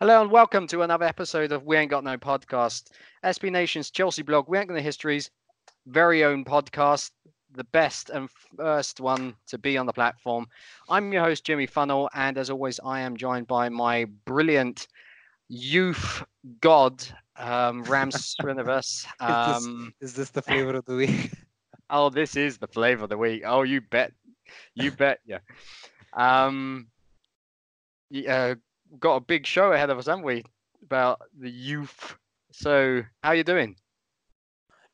Hello and welcome to another episode of We Ain't Got No Podcast, SB Nation's Chelsea blog, We Ain't Got No History's very own podcast, the best and first one to be on the platform. I'm your host, Jimmy Funnel, and as always, I am joined by my brilliant youth god, um, Ram Srinivas. Um, is, this, is this the flavor of the week? oh, this is the flavor of the week. Oh, you bet. You bet, yeah. Um, yeah, got a big show ahead of us, haven't we? About the youth. So, how you doing?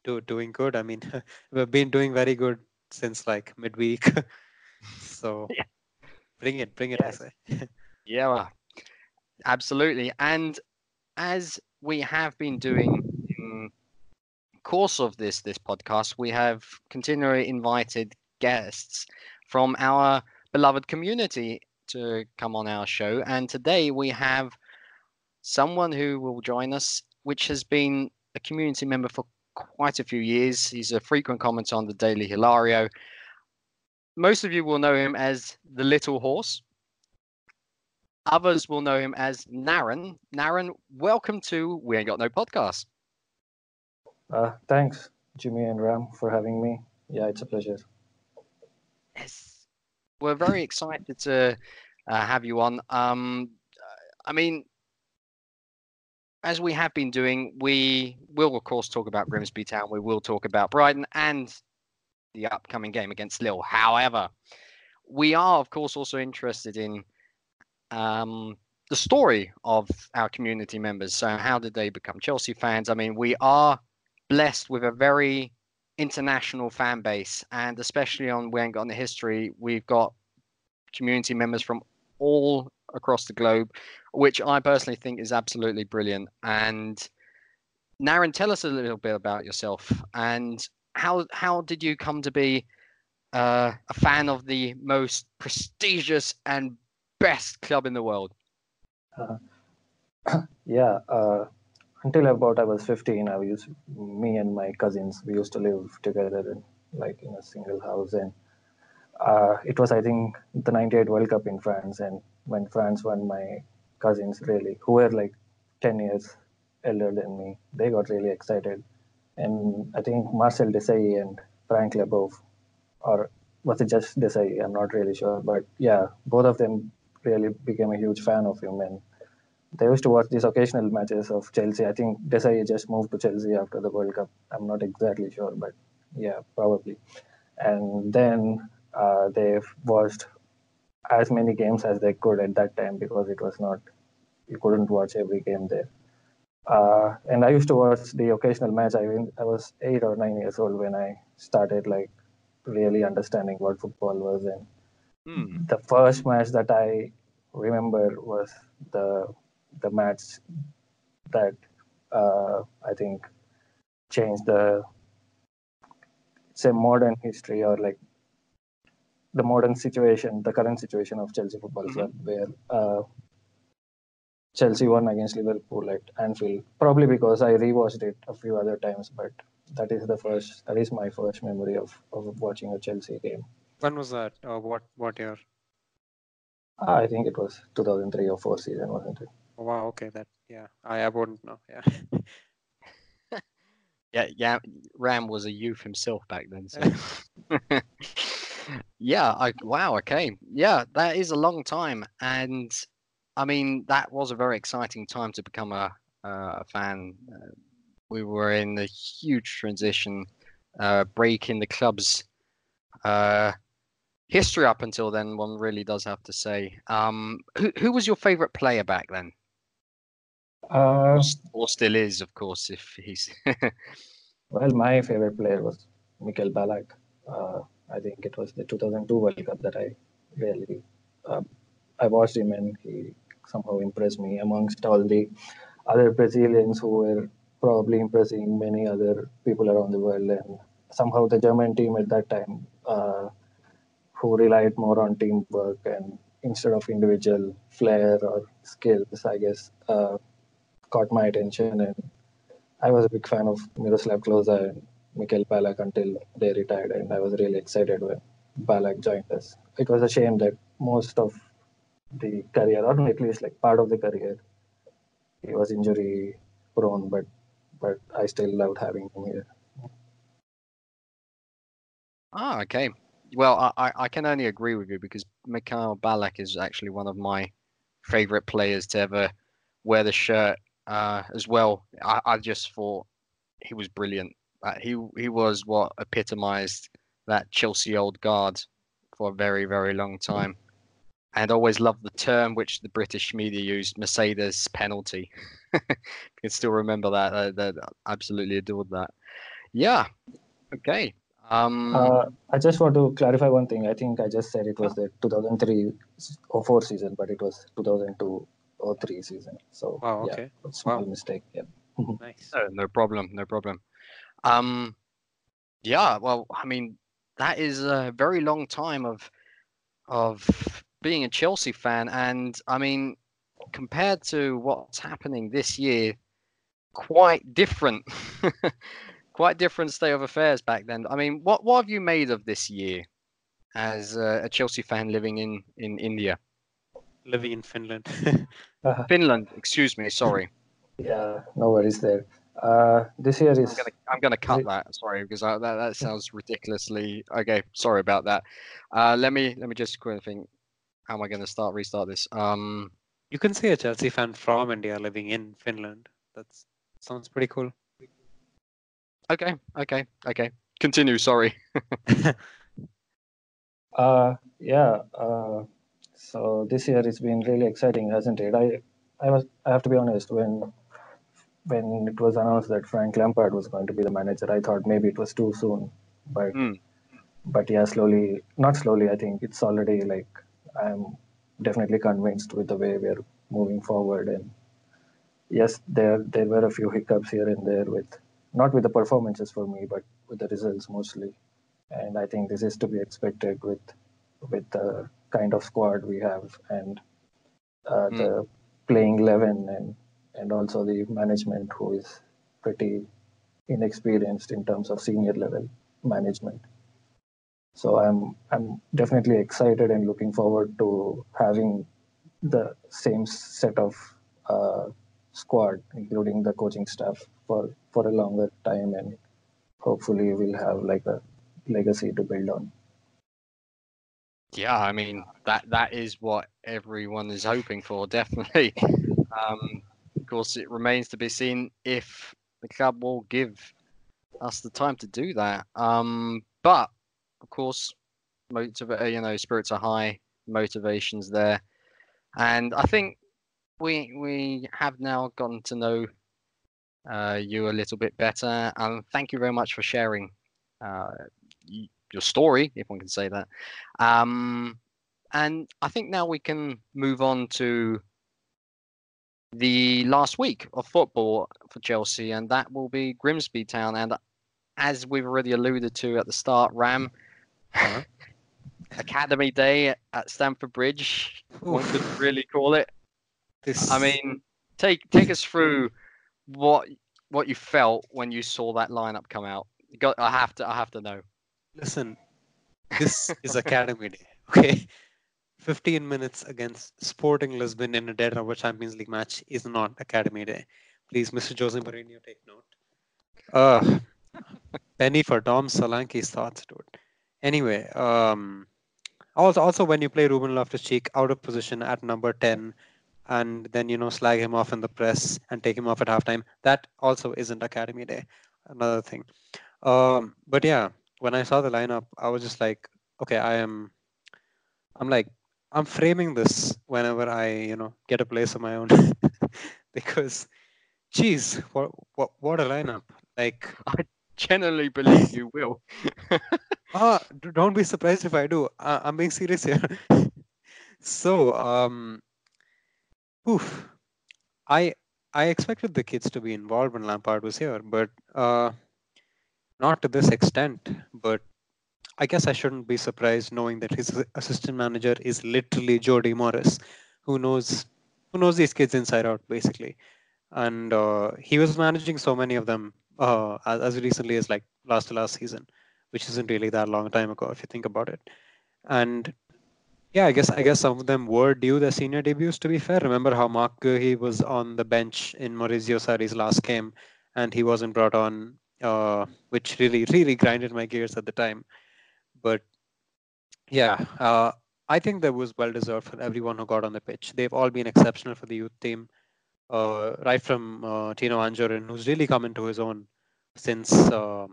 Do doing good. I mean, we've been doing very good since like midweek. so, yeah. bring it, bring it. Yes. I say. yeah, absolutely. And as we have been doing in course of this this podcast, we have continually invited guests from our beloved community to come on our show. And today we have someone who will join us, which has been a community member for quite a few years. He's a frequent commenter on the Daily Hilario. Most of you will know him as the Little Horse. Others will know him as Naren. Naren, welcome to We Ain't Got No Podcast. Uh, thanks, Jimmy and Ram, for having me. Yeah, it's a pleasure. Yes we're very excited to uh, have you on. Um, I mean, as we have been doing, we will of course talk about Grimsby Town. We will talk about Brighton and the upcoming game against Lille. However, we are of course also interested in um, the story of our community members. So, how did they become Chelsea fans? I mean, we are blessed with a very international fan base, and especially on We Ain't Got the History, we've got community members from all across the globe, which I personally think is absolutely brilliant. And Naren, tell us a little bit about yourself and how how did you come to be uh, a fan of the most prestigious and best club in the world? Uh, yeah, uh, until about I was 15, I used me and my cousins. We used to live together in like in a single house, and uh, it was I think the '98 World Cup in France, and when France won, my cousins really, who were like 10 years elder than me, they got really excited, and I think Marcel Desailly and Frank Leboeuf, or was it just Desailly? I'm not really sure, but yeah, both of them really became a huge fan of him, and they used to watch these occasional matches of Chelsea. I think Desailly just moved to Chelsea after the World Cup. I'm not exactly sure, but yeah, probably. And then uh, they've watched as many games as they could at that time because it was not you couldn't watch every game there. Uh, and I used to watch the occasional match. I mean, I was eight or nine years old when I started like really understanding what football was. And mm. the first match that I remember was the the match that uh, I think changed the say modern history or like the modern situation, the current situation of Chelsea football mm-hmm. where uh, Chelsea won against Liverpool at Anfield. Probably because I rewatched it a few other times, but that is the first. That is my first memory of of watching a Chelsea game. When was that? Uh, what what year? Uh, I think it was 2003 or four season, wasn't it? Oh, wow. Okay. That yeah. I I wouldn't know. Yeah. yeah. Yeah. Ram was a youth himself back then. So. yeah. I, wow. Okay. Yeah. That is a long time, and I mean that was a very exciting time to become a, uh, a fan. Uh, we were in a huge transition, uh, break in the club's uh, history up until then. One really does have to say. Um, who who was your favorite player back then? Uh, or still is, of course, if he's. well, my favorite player was Michael Ballack. I think it was the 2002 World Cup that I really uh, I watched him and he somehow impressed me amongst all the other Brazilians who were probably impressing many other people around the world. And somehow the German team at that time uh, who relied more on teamwork and instead of individual flair or skills I guess uh, caught my attention. And I was a big fan of Miroslav Klose and Michael Ballack until they retired, and I was really excited when Ballack joined us. It was a shame that most of the career, or at least like part of the career, he was injury prone, but but I still loved having him here. Ah, okay. Well, I, I, I can only agree with you because Michael Ballack is actually one of my favorite players to ever wear the shirt uh, as well. I, I just thought he was brilliant. Uh, he he was what epitomized that Chelsea old guard for a very very long time, and always loved the term which the British media used, Mercedes penalty. you can still remember that. Uh, that absolutely adored that. Yeah. Okay. Um, Uh, I just want to clarify one thing. I think I just said it was the 2003 or 4 season, but it was 2002 or 3 season. So Wow, yeah, okay. a small Wow. mistake. Yeah. Nice. No, no problem, no problem. Um, yeah, well, I mean, that is a very long time of of being a Chelsea fan, and I mean, compared to what's happening this year, quite different, quite different state of affairs back then. I mean, what what have you made of this year as a, a Chelsea fan living in in India, Living in Finland. Finland? Excuse me, sorry. Yeah, no worries there. Uh, this year is I'm gonna I'm gonna cut Re- that. Sorry, because I, that that sounds ridiculously. Okay, sorry about that. Uh, let me let me just quickly think. How am I gonna start restart this? Um, you can see a Chelsea fan from India living in Finland. That's sounds pretty cool. okay, okay, okay. Continue. Sorry. Uh, yeah. Uh, so this year it's been really exciting, hasn't it? I, I was, I have to be honest. When, when it was announced that Frank Lampard was going to be the manager, I thought maybe it was too soon. But, Hmm. but yeah, slowly, not slowly. I think it's already like I'm definitely convinced with the way we're moving forward. And yes, there there were a few hiccups here and there with not with the performances for me, but with the results mostly. And I think this is to be expected with with the kind of squad we have and uh, Mm. the playing eleven and and also the management who is pretty inexperienced in terms of senior level management. So I'm I'm definitely excited and looking forward to having the same set of uh, squad, including the coaching staff, for for a longer time, and hopefully we'll have like a legacy to build on. Yeah, I mean that that is what everyone is hoping for. Definitely. Um, course, it remains to be seen if the club will give us the time to do that. Um, but of course, you know, spirits are high, motivations there, and I think we we have now gotten to know uh, you a little bit better. And thank you very much for sharing uh, your story, if one can say that. Um, and I think now we can move on to the last week of football for Chelsea, and that will be Grimsby Town. And as we've already alluded to at the start, Ram Uh-huh. Academy Day at Stamford Bridge, one could really call it. This, I mean, take take us through what what you felt when you saw that lineup come out. Got, I have to I have to know. listen, this is Academy Day. Okay, 15 minutes against Sporting Lisbon in a dead rubber Champions League match is not Academy Day. Please, Mr. Jose Mourinho, take note. Uh, penny for Dom Solanke's thoughts, dude. Anyway, um, also also when you play Ruben Loftus-Cheek out of position at number 10, and then you know slag him off in the press and take him off at halftime, that also isn't Academy Day. Another thing. Um, but yeah, when I saw the lineup, I was just like, okay, I am, I'm like, I'm framing this whenever I, you know, get a place of my own, because, geez, what, what, what a lineup! Like, I Generally believe you will. ah, don't be surprised if I do. I, I'm being serious here. so, um, oof, I, I expected the kids to be involved when Lampard was here, but uh, not to this extent. But I guess I shouldn't be surprised knowing that his assistant manager is literally Jody Morris, who knows who knows these kids inside out basically. And uh, he was managing so many of them uh, as, as recently as like last to last season, which isn't really that long time ago if you think about it. And Yeah, I guess I guess some of them were due their senior debuts. To be fair, remember how Marc Guehi was on the bench in Maurizio Sarri's last game, and he wasn't brought on, uh, which really really grinded my gears at the time. But yeah, uh, I think that was well deserved for everyone who got on the pitch. They've all been exceptional for the youth team, uh, right from uh, Tino Anjorin, who's really come into his own since uh,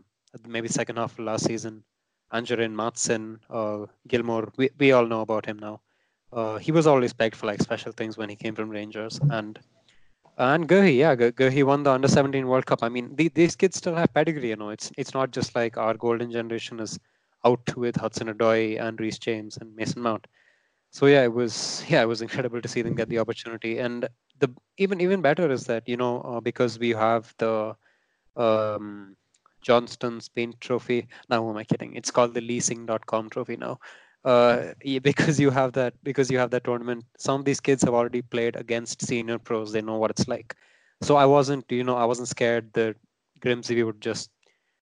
maybe second half of last season. Anjorin, Maatsen, uh, Gilmour, we, we all know about him now. Uh, he was always pegged for like special things when he came from Rangers. And and Guehi, yeah, Guehi won the under 17 World Cup. I mean, the, these kids still have pedigree, you know. It's it's not just like our golden generation is out with Hudson Odoi and Reece James and Mason Mount. So yeah, it was yeah, it was incredible to see them get the opportunity. And the even even better is that you know uh, because we have the um, Johnstone's Paint Trophy. Now, who am I kidding? It's called the Leasing.com Trophy now. Uh, because you have that because you have that tournament. Some of these kids have already played against senior pros. They know what it's like. So I wasn't, you know, I wasn't scared that Grimsby would just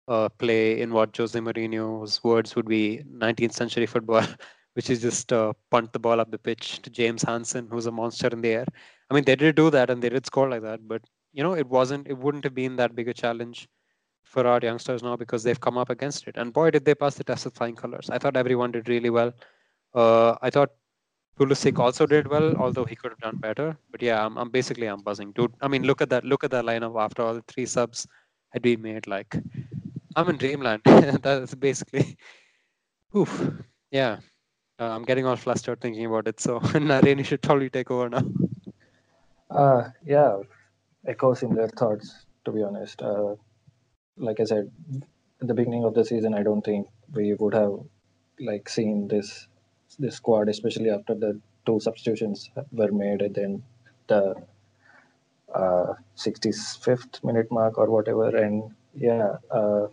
uh, play in what Jose Mourinho's words would be 19th century football, which is just uh, punt the ball up the pitch to James Hanson, who's a monster in the air. I mean, they did do that and they did score like that, but you know, it wasn't, it wouldn't have been that big a challenge for our youngsters now because they've come up against it. And boy, did they pass the test with flying colors. I thought everyone did really well. Uh, I thought Pulisic also did well, although he could have done better. But yeah, I'm, I'm basically I'm buzzing, dude. I mean, look at that, look at that lineup after all the three subs had been made. Like, I'm in dreamland. That's basically, oof, yeah. Uh, I'm getting all flustered thinking about it. So Naren, should probably take over now. Uh, yeah, echo similar thoughts. To be honest, uh, like I said, at the beginning of the season, I don't think we would have like seen this this squad, especially after the two substitutions were made and then the uh, 65th minute mark or whatever. And yeah, uh,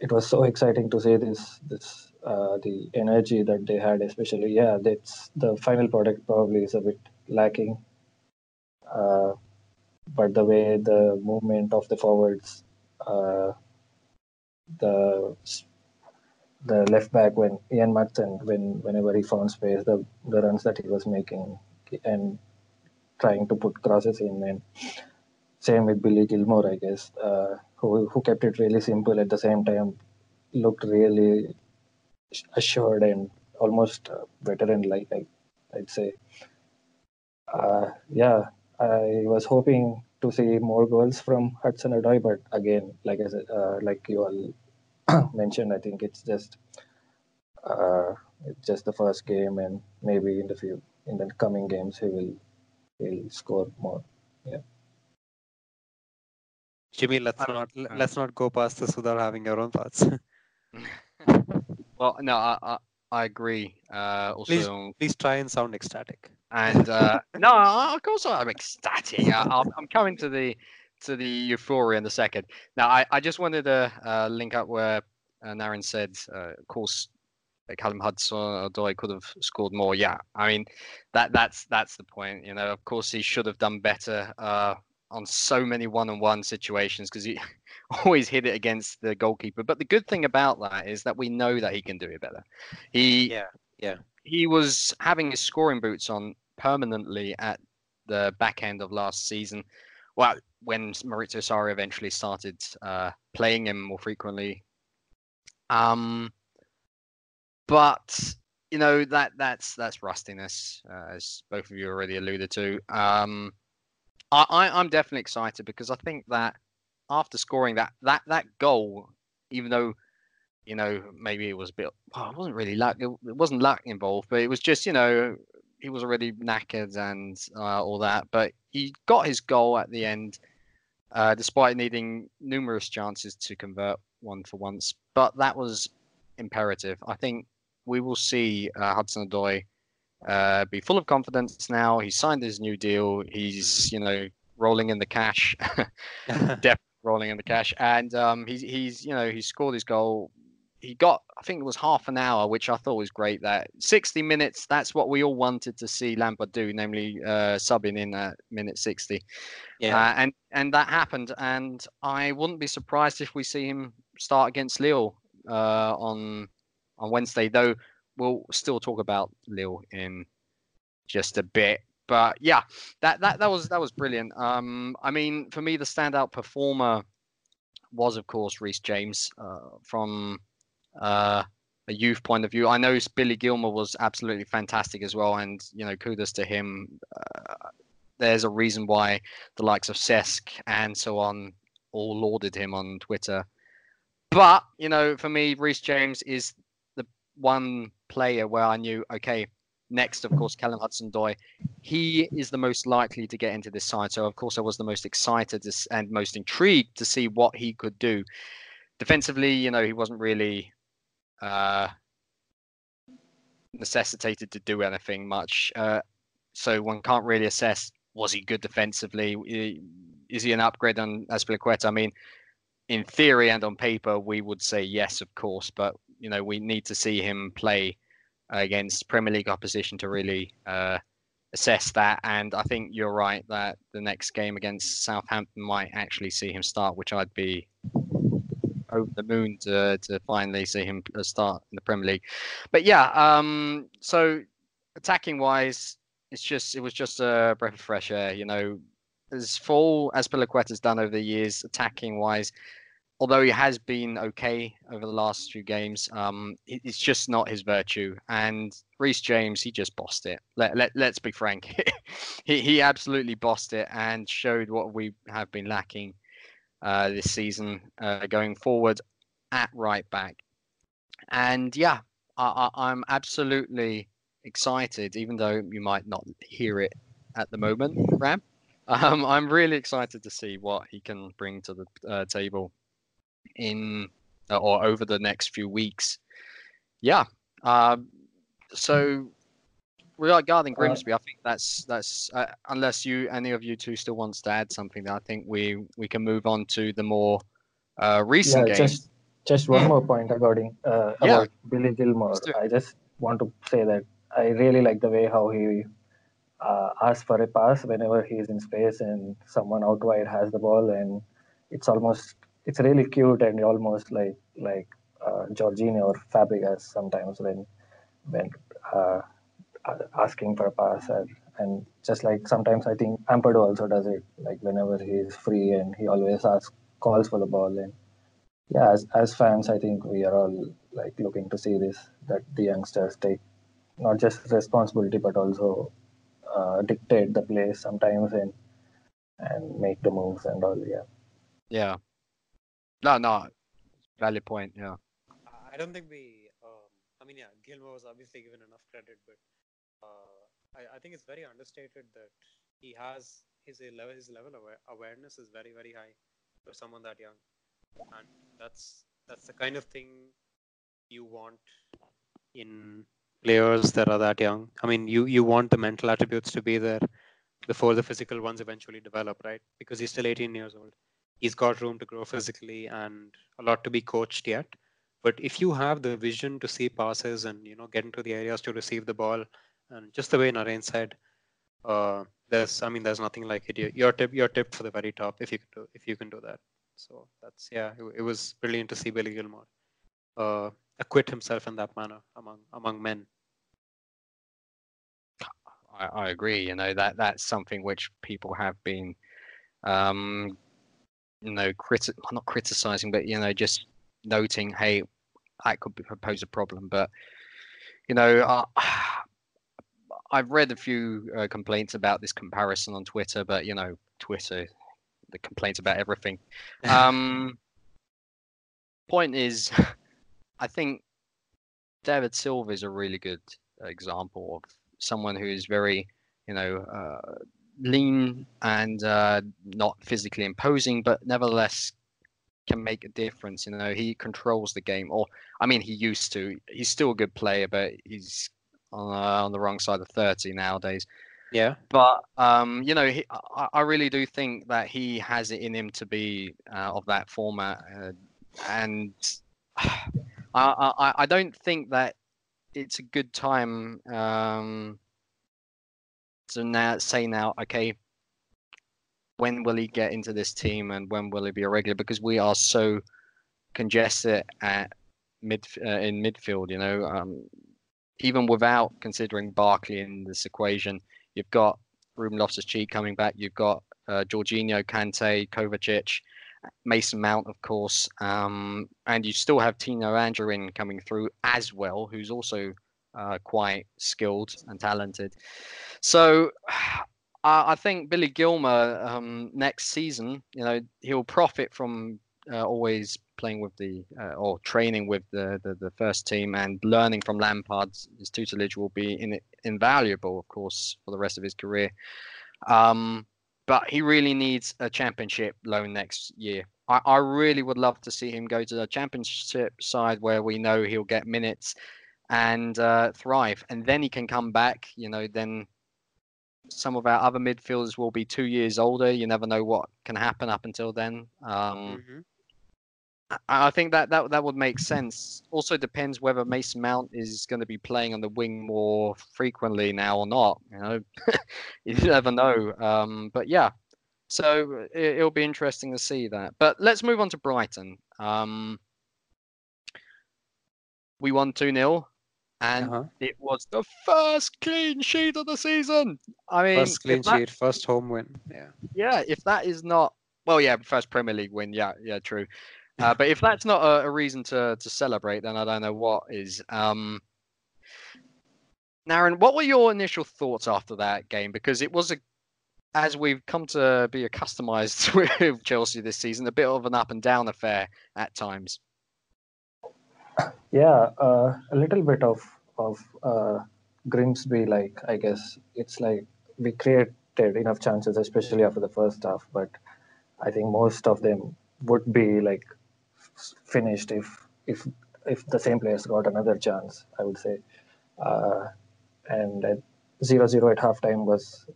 it was so exciting to see this this uh, the energy that they had, especially yeah, that's the final product probably is a bit lacking. Uh, but the way the movement of the forwards uh, the the left back when Ian Maatsen when whenever he found space the the runs that he was making and trying to put crosses in and same with Billy Gilmour, I guess uh, who who kept it really simple at the same time looked really assured and almost uh, veteran like I, I'd say uh, yeah I was hoping to see more goals from Hudson Odoi, but again, like I said, uh, like you all mentioned, I think it's just uh, it's just the first game, and maybe in the few in the coming games he will he'll score more. Yeah. Jimmy, let's not let's not go past this without having your own thoughts. well, no, I I, I agree. Uh, also, please, please try and sound ecstatic. And uh, no, of course I'm ecstatic. I, am coming to the to the euphoria in a second. Now, I, I just wanted to uh, link up where uh, Naren said, uh, of course, Callum Hudson Odoi could have scored more. Yeah, I mean that that's that's the point. You know, of course he should have done better uh, on so many one-on-one situations because he always hit it against the goalkeeper. But the good thing about that is that we know that he can do it better. He yeah yeah he was having his scoring boots on permanently at the back end of last season. Well, when Maurizio Sarri eventually started uh, playing him more frequently. Um, but you know that that's that's rustiness, uh, as both of you already alluded to. Um, I, I I'm definitely excited because I think that after scoring that that that goal, even though you know, maybe it was a bit. Well, it wasn't really luck. It, it wasn't luck involved, but it was just, you know, he was already knackered and uh, all that. But he got his goal at the end, uh, despite needing numerous chances to convert one for once. But that was imperative. I think we will see uh, Hudson Odoi uh, be full of confidence now. He signed his new deal. He's, mm-hmm. you know, rolling in the cash, definitely rolling in the cash, and um, he's he's you know he scored his goal he got I think it was half an hour, which I thought was great. That 60 minutes, that's what we all wanted to see Lampard do, namely uh, subbing in at minute 60. Yeah, uh, and and that happened, and I wouldn't be surprised if we see him start against Lille uh, on on Wednesday. Though we'll still talk about Lille in just a bit. But yeah, that that that was that was brilliant. Um, I mean, for me, the standout performer was, of course, Reece James uh, from uh, a youth point of view. I know Billy Gilmour was absolutely fantastic as well, and you know, kudos to him. Uh, there's a reason why the likes of Cesc and so on all lauded him on Twitter. But you know, for me, Reece James is one player where I knew, okay, next, of course, Callum Hudson-Odoi. He is the most likely to get into this side. So, of course, I was the most excited and most intrigued to see what he could do. Defensively, you know, he wasn't really uh, necessitated to do anything much. Uh, so one can't really assess was he good defensively? Is he an upgrade on Azpilicueta? I mean, in theory and on paper, we would say yes, of course, but you know we need to see him play against Premier League opposition to really uh, assess that. And I think you're right that the next game against Southampton might actually see him start, which I'd be over the moon to to finally see him start in the Premier League. But yeah, um, so attacking wise, it's just it was just a breath of fresh air. You know, as full Azpilicueta's done over the years, attacking wise, although he has been okay over the last few games, um, it's just not his virtue. And Reece James, he just bossed it. Let, let, let's be frank. he, he absolutely bossed it and showed what we have been lacking uh, this season uh, going forward at right back. And yeah, I, I, I'm absolutely excited, even though you might not hear it at the moment, Ram. Um, I'm really excited to see what he can bring to the uh, table in uh, or over the next few weeks. Yeah. Um, so regarding Grimsby, I think that's that's uh, unless you any of you two still wants to add something, that I think we we can move on to the more uh, recent yeah, games. Just just one more point regarding uh, yeah. about Billy Gilmour. I just want to say that I really like the way how he uh, asks for a pass whenever he's in space and someone out wide has the ball, and it's almost it's really cute and almost like like uh, or Fabregas sometimes when when uh, asking for a pass and, and just like sometimes I think Ampadu also does it like whenever he's free and he always asks calls for the ball and yeah as, as fans I think we are all like looking to see this that the youngsters take not just responsibility but also uh, dictate the play sometimes and and make the moves and all yeah. Yeah no, no, valid point. Yeah. I don't think we. Um, I mean, yeah, Gilmour was obviously given enough credit, but uh, I, I think it's very understated that he has his level. His level of awareness is very, very high for someone that young, and that's that's the kind of thing you want in players that are that young. I mean, you you want the mental attributes to be there before the physical ones eventually develop, right? Because he's still 18 years old he's got room to grow physically and a lot to be coached yet. But if you have the vision to see passes and you know get into the areas to receive the ball, and just the way Naren said, uh, there's I mean there's nothing like it. You're tip you're tipped for the very top if you can do if you can do that. So that's yeah, it, it was brilliant to see Billy Gilmour uh, acquit himself in that manner among among men. I, I agree. You know that that's something which people have been um, you know, criti- not criticizing, but you know, just noting, hey, that could be, pose a problem. But you know, uh, I've read a few uh, complaints about this comparison on Twitter, but you know, Twitter, the complaints about everything. Um, point is, I think David Silva is a really good example of someone who is very, you know, uh, lean and uh, not physically imposing, but nevertheless can make a difference. You know, he controls the game, or I mean, he used to. He's still a good player, but he's on, uh, on the wrong side of thirty nowadays. Yeah. But um, you know, he, I, I, really do think that he has it in him to be uh, of that format, uh, and I, I, I don't think that it's a good time. Um, so now say now, okay, when will he get into this team and when will he be a regular? Because we are so congested at mid uh, in midfield. You know, um, even without considering Barkley in this equation, you've got Ruben Loftus-Cheek coming back. You've got uh, Jorginho, Kante, Kovacic, Mason Mount, of course, um, and you still have Tino Anjorin coming through as well, who's also uh, quite skilled and talented. So I, I think Billy Gilmour um, next season, you know, he'll profit from uh, always playing with the uh, or training with the, the, the first team and learning from Lampard. His tutelage will be in, invaluable, of course, for the rest of his career. Um, but he really needs a championship loan next year. I, I really would love to see him go to the championship side where we know he'll get minutes and uh, thrive, and then he can come back. You know, then some of our other midfielders will be two years older. You never know what can happen up until then. Um, mm-hmm. I think that, that that would make sense. Also depends whether Mason Mount is going to be playing on the wing more frequently now or not. You know, you never know. Um, but yeah, so it, will be interesting to see that. But let's move on to Brighton. Um, we won two 0 and uh-huh. it was the first clean sheet of the season. I mean, first clean that, sheet, first home win. Yeah. Yeah, if that is not well, yeah, first Premier League win. Yeah, yeah, true. Uh, but if that's not a, a, reason to to celebrate, then I don't know what is. Um, Naren, what were your initial thoughts after that game? Because it was a, as we've come to be accustomed with Chelsea this season, a bit of an up and down affair at times. Yeah, uh, a little bit of of uh, Grimsby. Like I guess it's like we created enough chances, especially after the first half, but I think most of them would be like finished if if if the same players got another chance. I would say, uh, and at zero zero at halftime was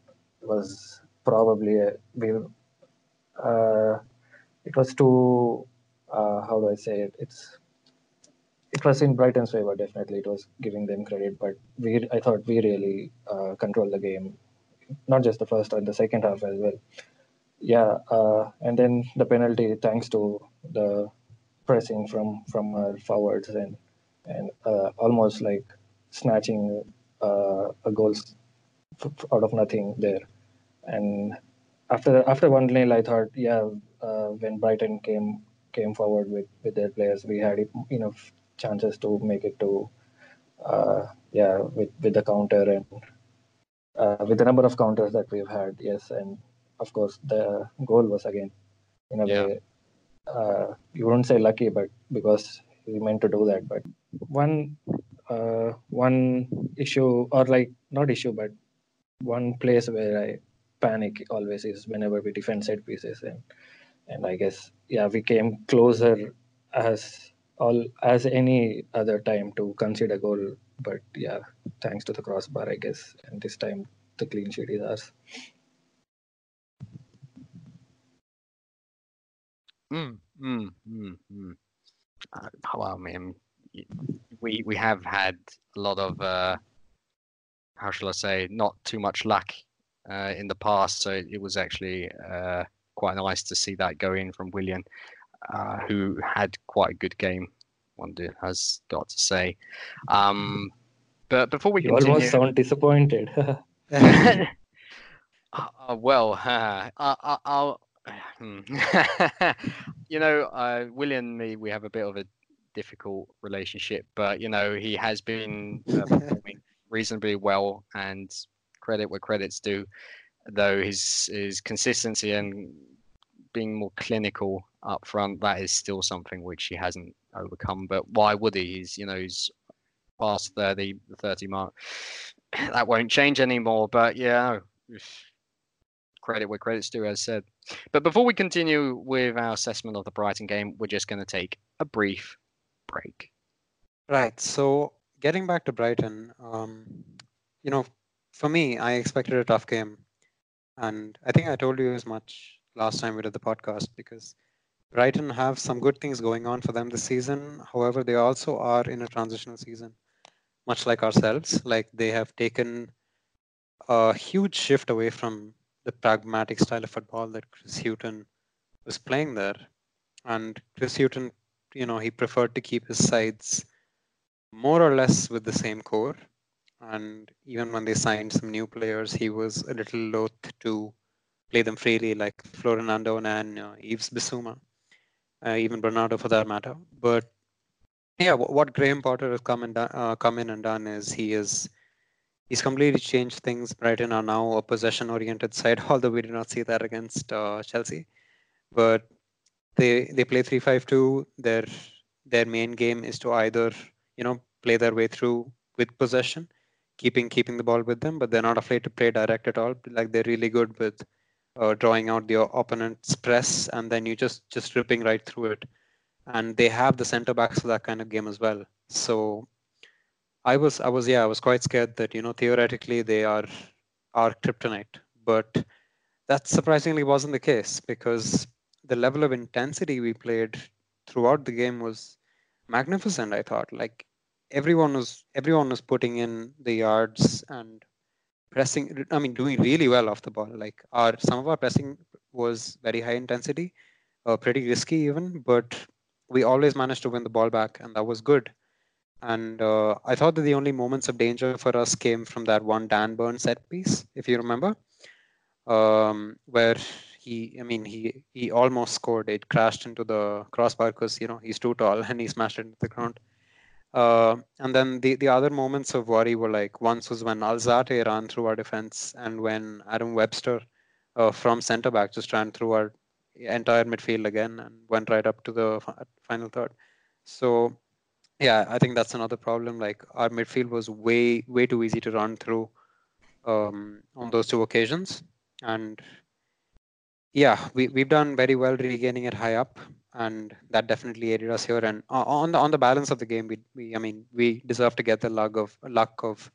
was probably a, we uh, it was too uh, how do I say it? It's it was in Brighton's favor. Definitely, it was giving them credit, but we I thought we really uh, controlled the game, not just the first and the second half as well. Yeah, uh, and then the penalty, thanks to the pressing from from our forwards and and uh, almost like snatching uh, a goal out of nothing there. And after after one nil, I thought, yeah, uh, when Brighton came came forward with with their players, we had enough chances to make it to uh, yeah with with the counter and uh, with the number of counters that we've had. Yes, and of course the goal was again in a yeah. way uh, you wouldn't say lucky, but because he meant to do that. But one uh, one issue, or like not issue, but one place where I panic always is whenever we defend set pieces, and and I guess yeah, we came closer as all as any other time to concede a goal. But yeah, thanks to the crossbar, I guess, and this time the clean sheet is ours. Mm, mm, mm, mm. Uh, well, I mean, we we have had a lot of uh, how shall I say, not too much luck uh, in the past. So it was actually uh, quite nice to see that go in from Willian, uh, who had quite a good game. One has got to say. Um, but before we you continue, almost sound disappointed. Uh, well, I, will Hmm. you know, uh, Willian and me, we have a bit of a difficult relationship, but you know, he has been uh, performing reasonably well, and credit where credit's due. Though his his consistency and being more clinical up front, that is still something which he hasn't overcome. But why would he? He's you know he's past 30, the 30 mark. That won't change anymore. But yeah, credit where credit's due, as said. But before we continue with our assessment of the Brighton game, we're just going to take a brief break. Right. So getting back to Brighton, um, you know, for me, I expected a tough game, and I think I told you as much last time we did the podcast because Brighton have some good things going on for them this season. However, they also are in a transitional season, much like ourselves. Like they have taken a huge shift away from the pragmatic style of football that Chris Hughton was playing there. And Chris Hughton, you know, he preferred to keep his sides more or less with the same core. and even when they signed some new players, he was a little loath to play them freely, like Florin Andone and uh, Yves Bissouma, uh, even Bernardo for that matter. But yeah, what Graham Potter has come and uh, come in and done is he is he's completely changed things. Brighton are now a possession-oriented side, although we did not see that against uh, Chelsea. But they they play three five two. Their their main game is to either you know play their way through with possession, keeping keeping the ball with them, but they're not afraid to play direct at all. Like they're really good with uh, drawing out the opponent's press, and then you just just ripping right through it. And they have the center backs for that kind of game as well. So I was I was yeah I was quite scared that you know theoretically they are are kryptonite, but that surprisingly wasn't the case because the level of intensity we played throughout the game was magnificent. I thought like everyone was everyone was putting in the yards and pressing. I mean, doing really well off the ball. Like our some of our pressing was very high intensity, uh, pretty risky even, but we always managed to win the ball back, and that was good. And uh, I thought that the only moments of danger for us came from that one Dan Burn set piece, if you remember, um, where he, I mean, he he almost scored. It crashed into the crossbar because you know he's too tall and he smashed it into the ground. Uh, and then the, the other moments of worry were like once was when Alzate ran through our defense and when Adam Webster uh, from center back just ran through our entire midfield again and went right up to the final third. So yeah, I think that's another problem. Like our midfield was way way too easy to run through um, on those two occasions, and yeah, we we've done very well regaining it high up, and that definitely aided us here. And on the on the balance of the game, we, we I mean we deserve to get the luck of luck of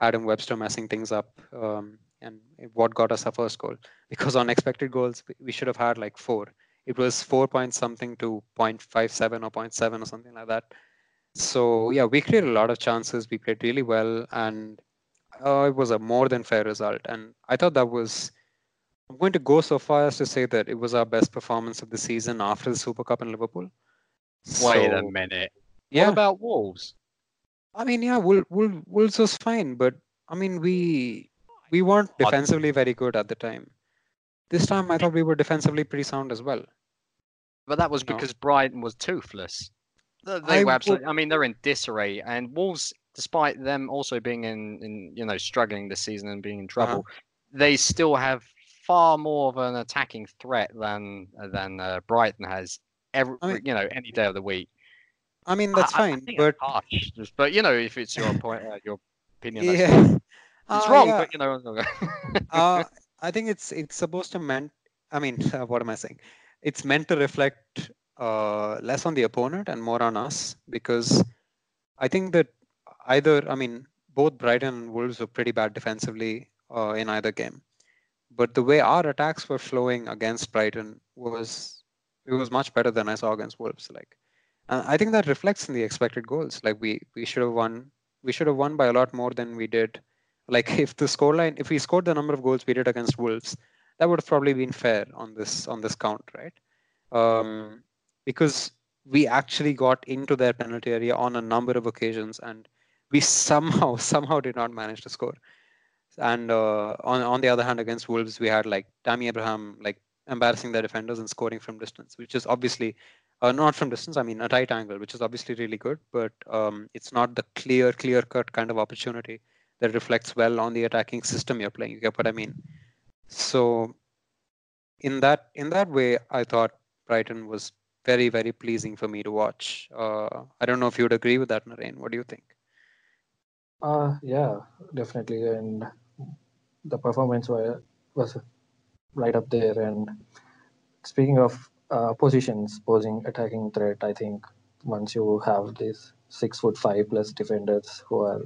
Adam Webster messing things up, um, and what got us our first goal. Because on expected goals, we should have had like four. It was four point something to 0.57 or 0.7 or something like that so yeah, we created a lot of chances. We played really well, and uh, it was a more than fair result. And I thought that was. I'm going to go so far as to say that it was our best performance of the season after the Super Cup in Liverpool. Wait a minute. Yeah. What about Wolves? I mean, yeah, Wolves, Wolves was fine, but I mean, we we weren't defensively very good at the time. This time, I thought we were defensively pretty sound as well. But that was because no. Brighton was toothless. They were absolutely. I mean, they're in disarray, and Wolves, despite them also being in, in you know, struggling this season and being in uh-huh. trouble, uh-huh. they still have far more of an attacking threat than than uh, Brighton has. Every, I mean, you know, any day of the week. I mean, that's I, fine, I but harsh, but you know, if it's your point, uh, your opinion, yeah, it's uh, wrong. Yeah. But you know, uh, I think it's it's supposed to meant. I mean, what am I saying? It's meant to reflect uh, less on the opponent and more on us because I think that either, I mean, both Brighton and Wolves were pretty bad defensively uh, in either game. But the way our attacks were flowing against Brighton was it was much better than I saw against Wolves. Like, and I think that reflects in the expected goals. Like we we should have won. We should have won by a lot more than we did. Like if the scoreline, if we scored the number of goals we did against Wolves, that would have probably been fair on this on this count, right? Um, because we actually got into their penalty area on a number of occasions and we somehow somehow did not manage to score and uh, on on the other hand against wolves we had like tammy abraham like embarrassing their defenders and scoring from distance which is obviously uh, not from distance i mean a tight angle which is obviously really good but um, it's not the clear clear cut kind of opportunity that reflects well on the attacking system you're playing you get what i mean so in that in that way i thought brighton was very very pleasing for me to watch. Uh, I don't know if you would agree with that, Naren. What do you think? Uh, yeah, definitely. And the performance was right up there. And speaking of uh, positions, posing attacking threat, I think once you have these six foot five plus defenders who are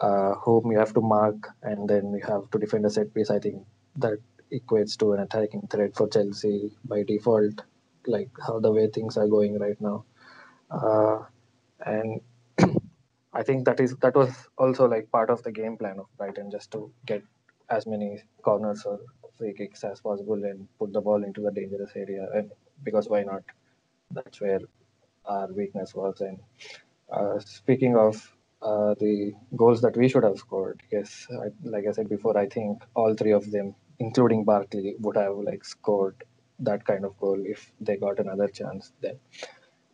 uh, whom you have to mark, and then you have to defend a set piece, I think that equates to an attacking threat for Chelsea by default like how the way things are going right now uh, and i think that is that was also like part of the game plan of brighton just to get as many corners or free kicks as possible and put the ball into the dangerous area and because why not that's where our weakness was and uh, speaking of uh, the goals that we should have scored. Yes, I, like I said before, I think all three of them, including Barkley, would have like scored that kind of goal if they got another chance. Then,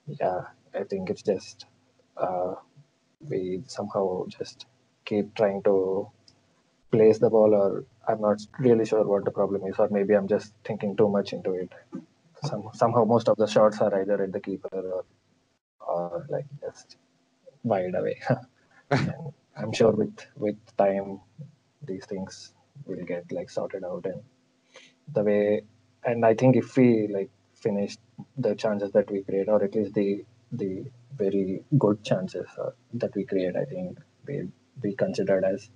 yeah, I think it's just uh, we somehow just keep trying to place the ball, or I'm not really sure what the problem is, or maybe I'm just thinking too much into it. Some, somehow, most of the shots are either at the keeper or, or like just wide away. I'm sure with with time, these things will get like sorted out, and the way. And I think if we like finish the chances that we create, or at least the the very good chances uh, that we create, I think we'll be considered as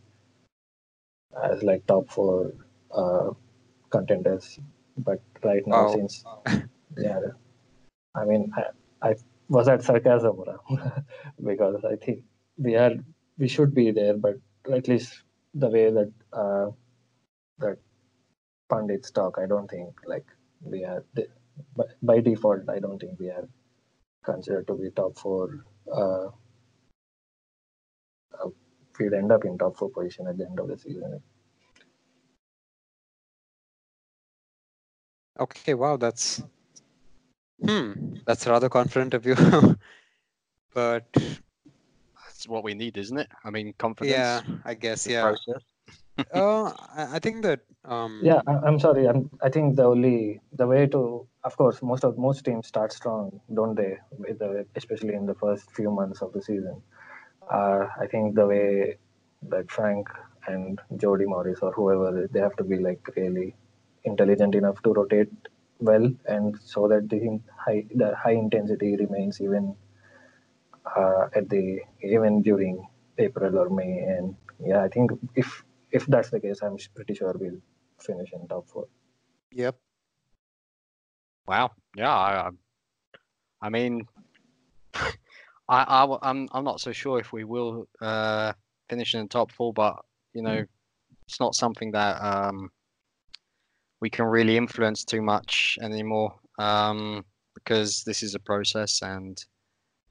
as like top four uh, contenders. But right now, Wow. since yeah, I mean, I, I was at sarcasm because I think we are we should be there, but at least the way that uh, that pundits talk, I don't think like we are by, by default. I don't think we are considered to be top four. Uh, we'd end up in top four position at the end of the season. Okay, wow, that's hmm, that's rather confident of you. but That's what we need, isn't it? I mean, confidence. yeah, I guess yeah. process. uh, I, I think that um Yeah, I, I'm sorry. I'm. I think the only the way to, of course, most of most teams start strong, don't they? With the, especially in the first few months of the season. Uh, I think the way that Frank and Jody Morris or whoever they have to be like really intelligent enough to rotate well, and so that the high the high intensity remains even uh, at the even during April or May. And yeah, I think if if that's the case, I'm pretty sure we'll finish in top four. yep. Wow. Yeah. I, I- I mean, I, I, w- I'm, I'm not so sure if we will uh, finish in the top four, but you know, it's not something that um, we can really influence too much anymore um, because this is a process. And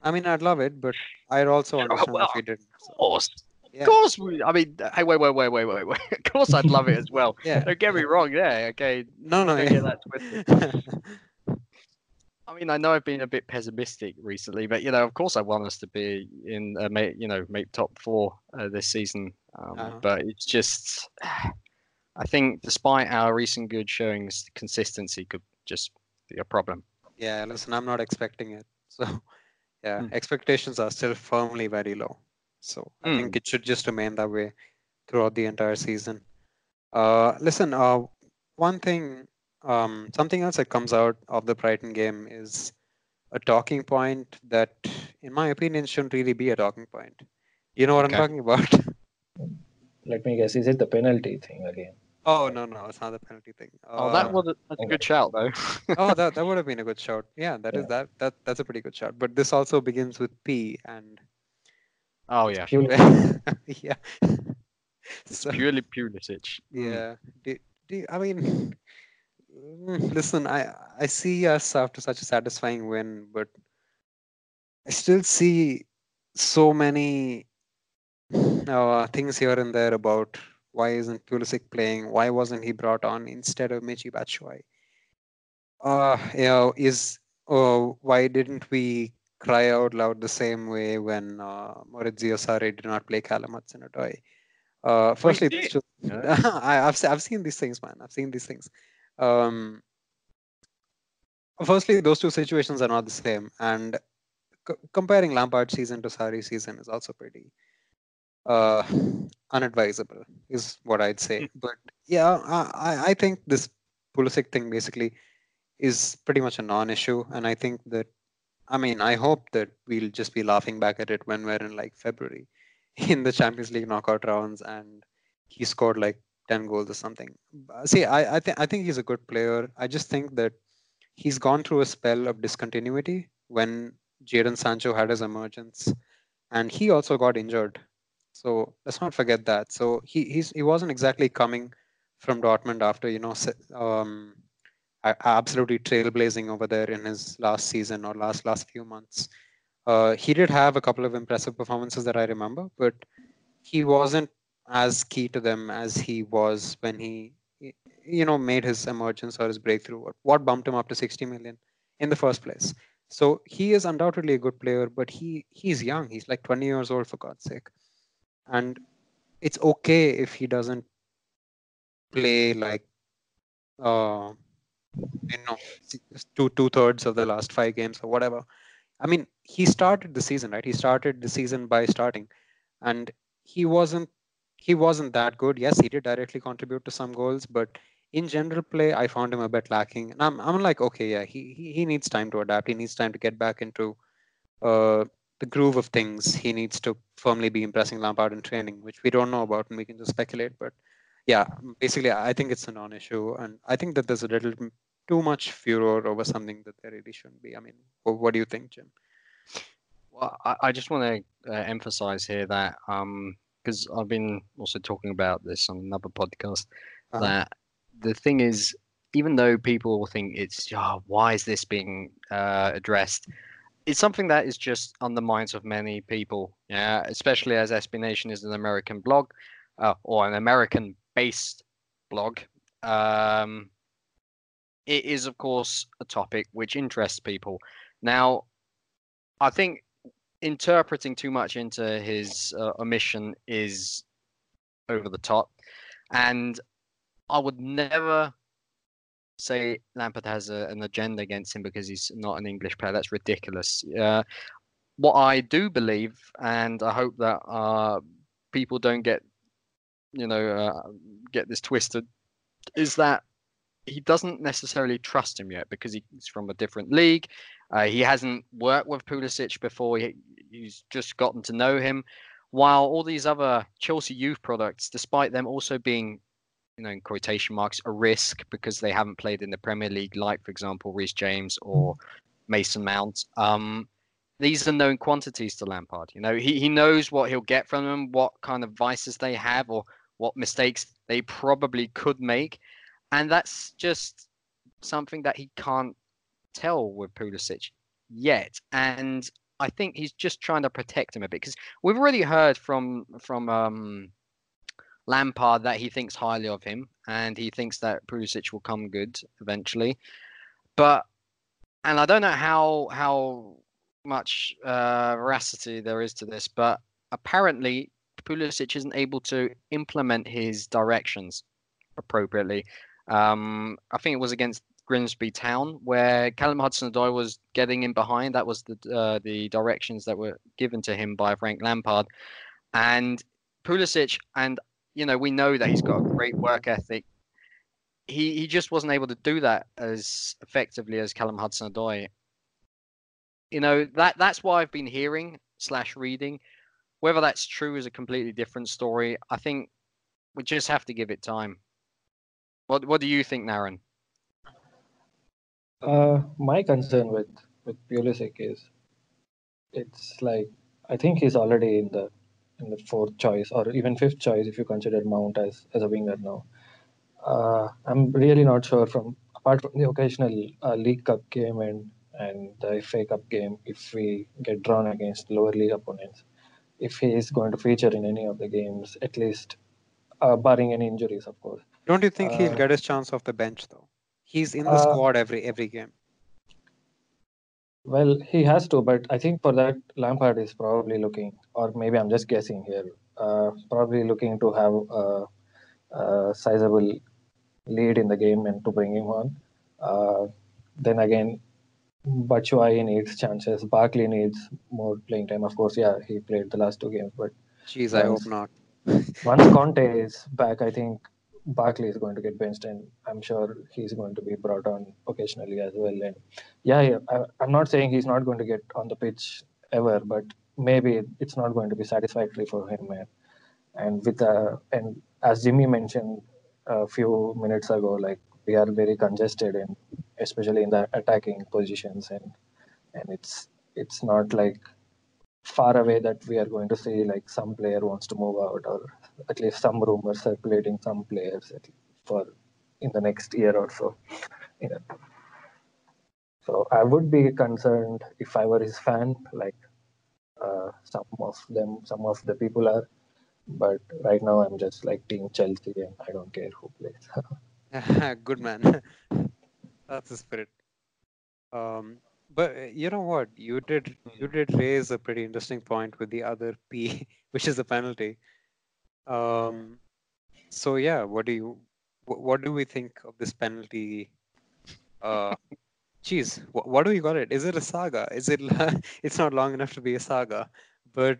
I mean I'd love it, but I'd also understand well, if we didn't. of course, Yeah. of course, we, I mean, hey, wait, wait, wait, wait, wait, wait. Of course, I'd love it as well. Yeah. Don't get me wrong. Yeah. Okay. No, no, yeah. get that twisted. I mean, I know I've been a bit pessimistic recently, but you know, of course, I want us to be in, uh, ma- you know, make top four uh, this season. Um, Uh-huh. But it's just, I think, despite our recent good showings, consistency could just be a problem. Yeah, listen, I'm not expecting it. So, yeah, Hmm. expectations are still firmly very low. So, I think it should just remain that way throughout the entire season. Uh, listen, uh, one thing, um, something else that comes out of the Brighton game is a talking point that, in my opinion, shouldn't really be a talking point. You know what Okay. I'm talking about? Let me guess. Is it the penalty thing again? oh, no, no, it's not the penalty thing. Oh, that Uh, was a, that's a good shout, though. oh that, that would have been a good shout yeah that is Yeah. that that that's a pretty good shout but this also begins with p and oh yeah, Purely, yeah so purely Pulisic. Mm. yeah do, do, i mean listen i i see us after such a satisfying win but i still see so many uh, things here and there about why isn't Pulisic playing? Why wasn't he brought on instead of Michi Batshuayi? Uh, you know, is uh, why didn't we cry out loud the same way when uh, Maurizio Sarri did not play Callum Hudson-Odoi? Uh, firstly, two- Yeah. I, I've I've seen these things, man. I've seen these things. Um, firstly, those two situations are not the same, and c- comparing Lampard season to Sarri's season is also pretty uh, unadvisable, is what I'd say. But yeah, I, I- I think this Pulisic thing basically is pretty much a non-issue, and I think that, I mean, I hope that we'll just be laughing back at it when we're in like February in the Champions League knockout rounds, and he scored like 10 goals or something. Uh, See, I I think I think he's a good player. I just think that he's gone through a spell of discontinuity when Jadon Sancho had his emergence, and he also got injured. So let's not forget that. So he he's he wasn't exactly coming from Dortmund after you know um, absolutely trailblazing over there in his last season or last last few months. Uh, he did have a couple of impressive performances that I remember, but he wasn't as key to them as he was when he, you know, made his emergence or his breakthrough. What bumped him up to 60 million in the first place? So he is undoubtedly a good player, but he he's young. He's like 20 years old for God's sake, and it's okay if he doesn't play like uh, you know two two thirds of the last five games or whatever. I mean, he started the season right. He started the season by starting, and he wasn't he wasn't that good. Yes, he did directly contribute to some goals, but in general play, I found him a bit lacking. And I'm I'm like, okay, yeah, he he, he needs time to adapt. He needs time to get back into uh, the groove of things. He needs to firmly be impressing Lampard in training, which we don't know about, and we can just speculate. But yeah, basically, I think it's a non-issue, and I think that there's a little too much furor over something that there really shouldn't be. I mean, what do you think, Jim? Well, I, I just want to uh, emphasize here that because I've been also talking about this on another podcast, uh-huh. that the thing is, even though people think it's, oh, why is this being uh, addressed? It's something that is just on the minds of many people, yeah, especially as SB Nation is an American blog uh, or an American based blog, um, it is, of course, a topic which interests people. Now, I think interpreting too much into his uh, omission is over the top. And I would never say Lampard has a, an agenda against him because he's not an English player. That's ridiculous. Uh, what I do believe, and I hope that uh, people don't get you know, uh, get this twisted, is that he doesn't necessarily trust him yet because he's from a different league. Uh, he hasn't worked with Pulisic before. He, he's just gotten to know him. While all these other Chelsea youth products, despite them also being, you know, in quotation marks, a risk because they haven't played in the Premier League, like for example Reece James or Mason Mount. Um, these are known quantities to Lampard. You know, he, he knows what he'll get from them, what kind of vices they have, or what mistakes they probably could make. And that's just something that he can't tell with Pulisic yet. And I think he's just trying to protect him a bit because we've already heard from from um, Lampard that he thinks highly of him and he thinks that Pulisic will come good eventually. But and I don't know how how much uh, veracity there is to this, but apparently Pulisic isn't able to implement his directions appropriately. Um, I think it was against Grimsby Town where Callum Hudson-Odoi was getting in behind. That was the uh, the directions that were given to him by Frank Lampard, and Pulisic. And you know we know that he's got a great work ethic. He he just wasn't able to do that as effectively as Callum Hudson-Odoi. You know that that's why I've been hearing slash reading whether that's true is a completely different story. I think we just have to give it time. What What do you think, Naren? Uh, my concern with with Pulisic is it's like I think he's already in the in the fourth choice or even fifth choice if you consider Mount as as a winger now. Uh, I'm really not sure from apart from the occasional uh, League Cup game and and the FA Cup game if we get drawn against lower league opponents if he is going to feature in any of the games, at least uh, barring any injuries, of course. Don't you think uh, he'll get his chance off the bench though? He's in the uh, squad every every game. Well, he has to, but I think for that Lampard is probably looking, or maybe I'm just guessing here, uh, probably looking to have a, a, sizable lead in the game and to bring him on. Uh, then again, Batshuayi needs chances. Barkley needs more playing time. Of course, yeah, he played the last two games, but jeez, I hope not. once Kante is back, I think Barkley is going to get benched, and I'm sure he's going to be brought on occasionally as well. And yeah, yeah I, I'm not saying he's not going to get on the pitch ever, but maybe it's not going to be satisfactory for him. And, and with uh, and as Jimmy mentioned a few minutes ago, like we are very congested and especially in the attacking positions and and it's it's not like far away that we are going to see like some player wants to move out or at least some rumors circulating some players for in the next year or so you know. so i would be concerned if i were his fan like some of them, some of the people are. But right now, I'm just like Team Chelsea, and I don't care who plays. Good man. That's the spirit. Um, but uh, you know what? You did you did raise a pretty interesting point with the other P, which is the penalty. Um, so yeah, what do you what, what do we think of this penalty? Uh, geez, what, what do we call it? Is it a saga? Is it? it's not long enough to be a saga, but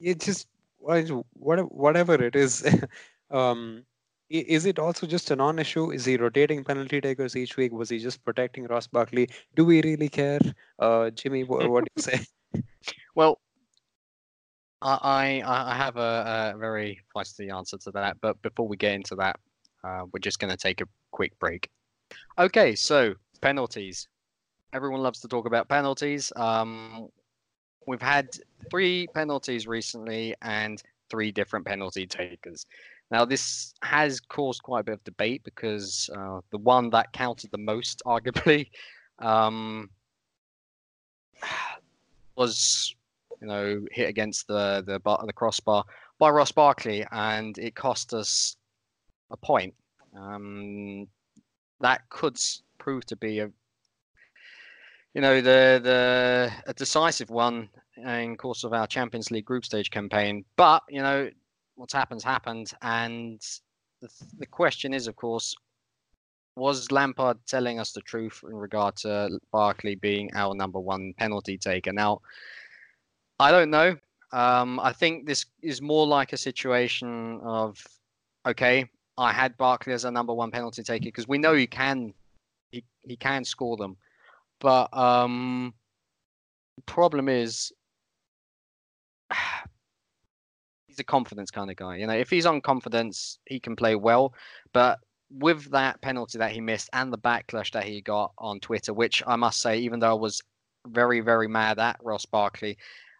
it just whatever it is. um, is it also just a non-issue? Is he rotating penalty takers each week? Was he just protecting Ross Barkley? Do we really care? Uh, Jimmy, what, what do you say? Well, I I have a, a very feisty answer to that, but before we get into that, uh, we're just going to take a quick break. Okay, so penalties. Everyone loves to talk about penalties. Um, we've had three penalties recently and three different penalty takers. Now, this has caused quite a bit of debate because uh, the one that counted the most, arguably, um, was you know hit against the the bar, the crossbar by Ross Barkley, and it cost us a point. Um, that could prove to be a you know the the a decisive one in course of our Champions League group stage campaign. But you know what's happened happened, and the, the question is, of course, was Lampard telling us the truth in regard to Barkley being our number one penalty taker? Now, I don't know. Um, I think this is more like a situation of, okay, I had Barkley as a number one penalty taker because we know he can, he, he can score them, but um, the problem is he's a confidence kind of guy. You know, if he's on confidence, he can play well. But with that penalty that he missed and the backlash that he got on Twitter, which I must say, even though I was very, very mad at Ross Barkley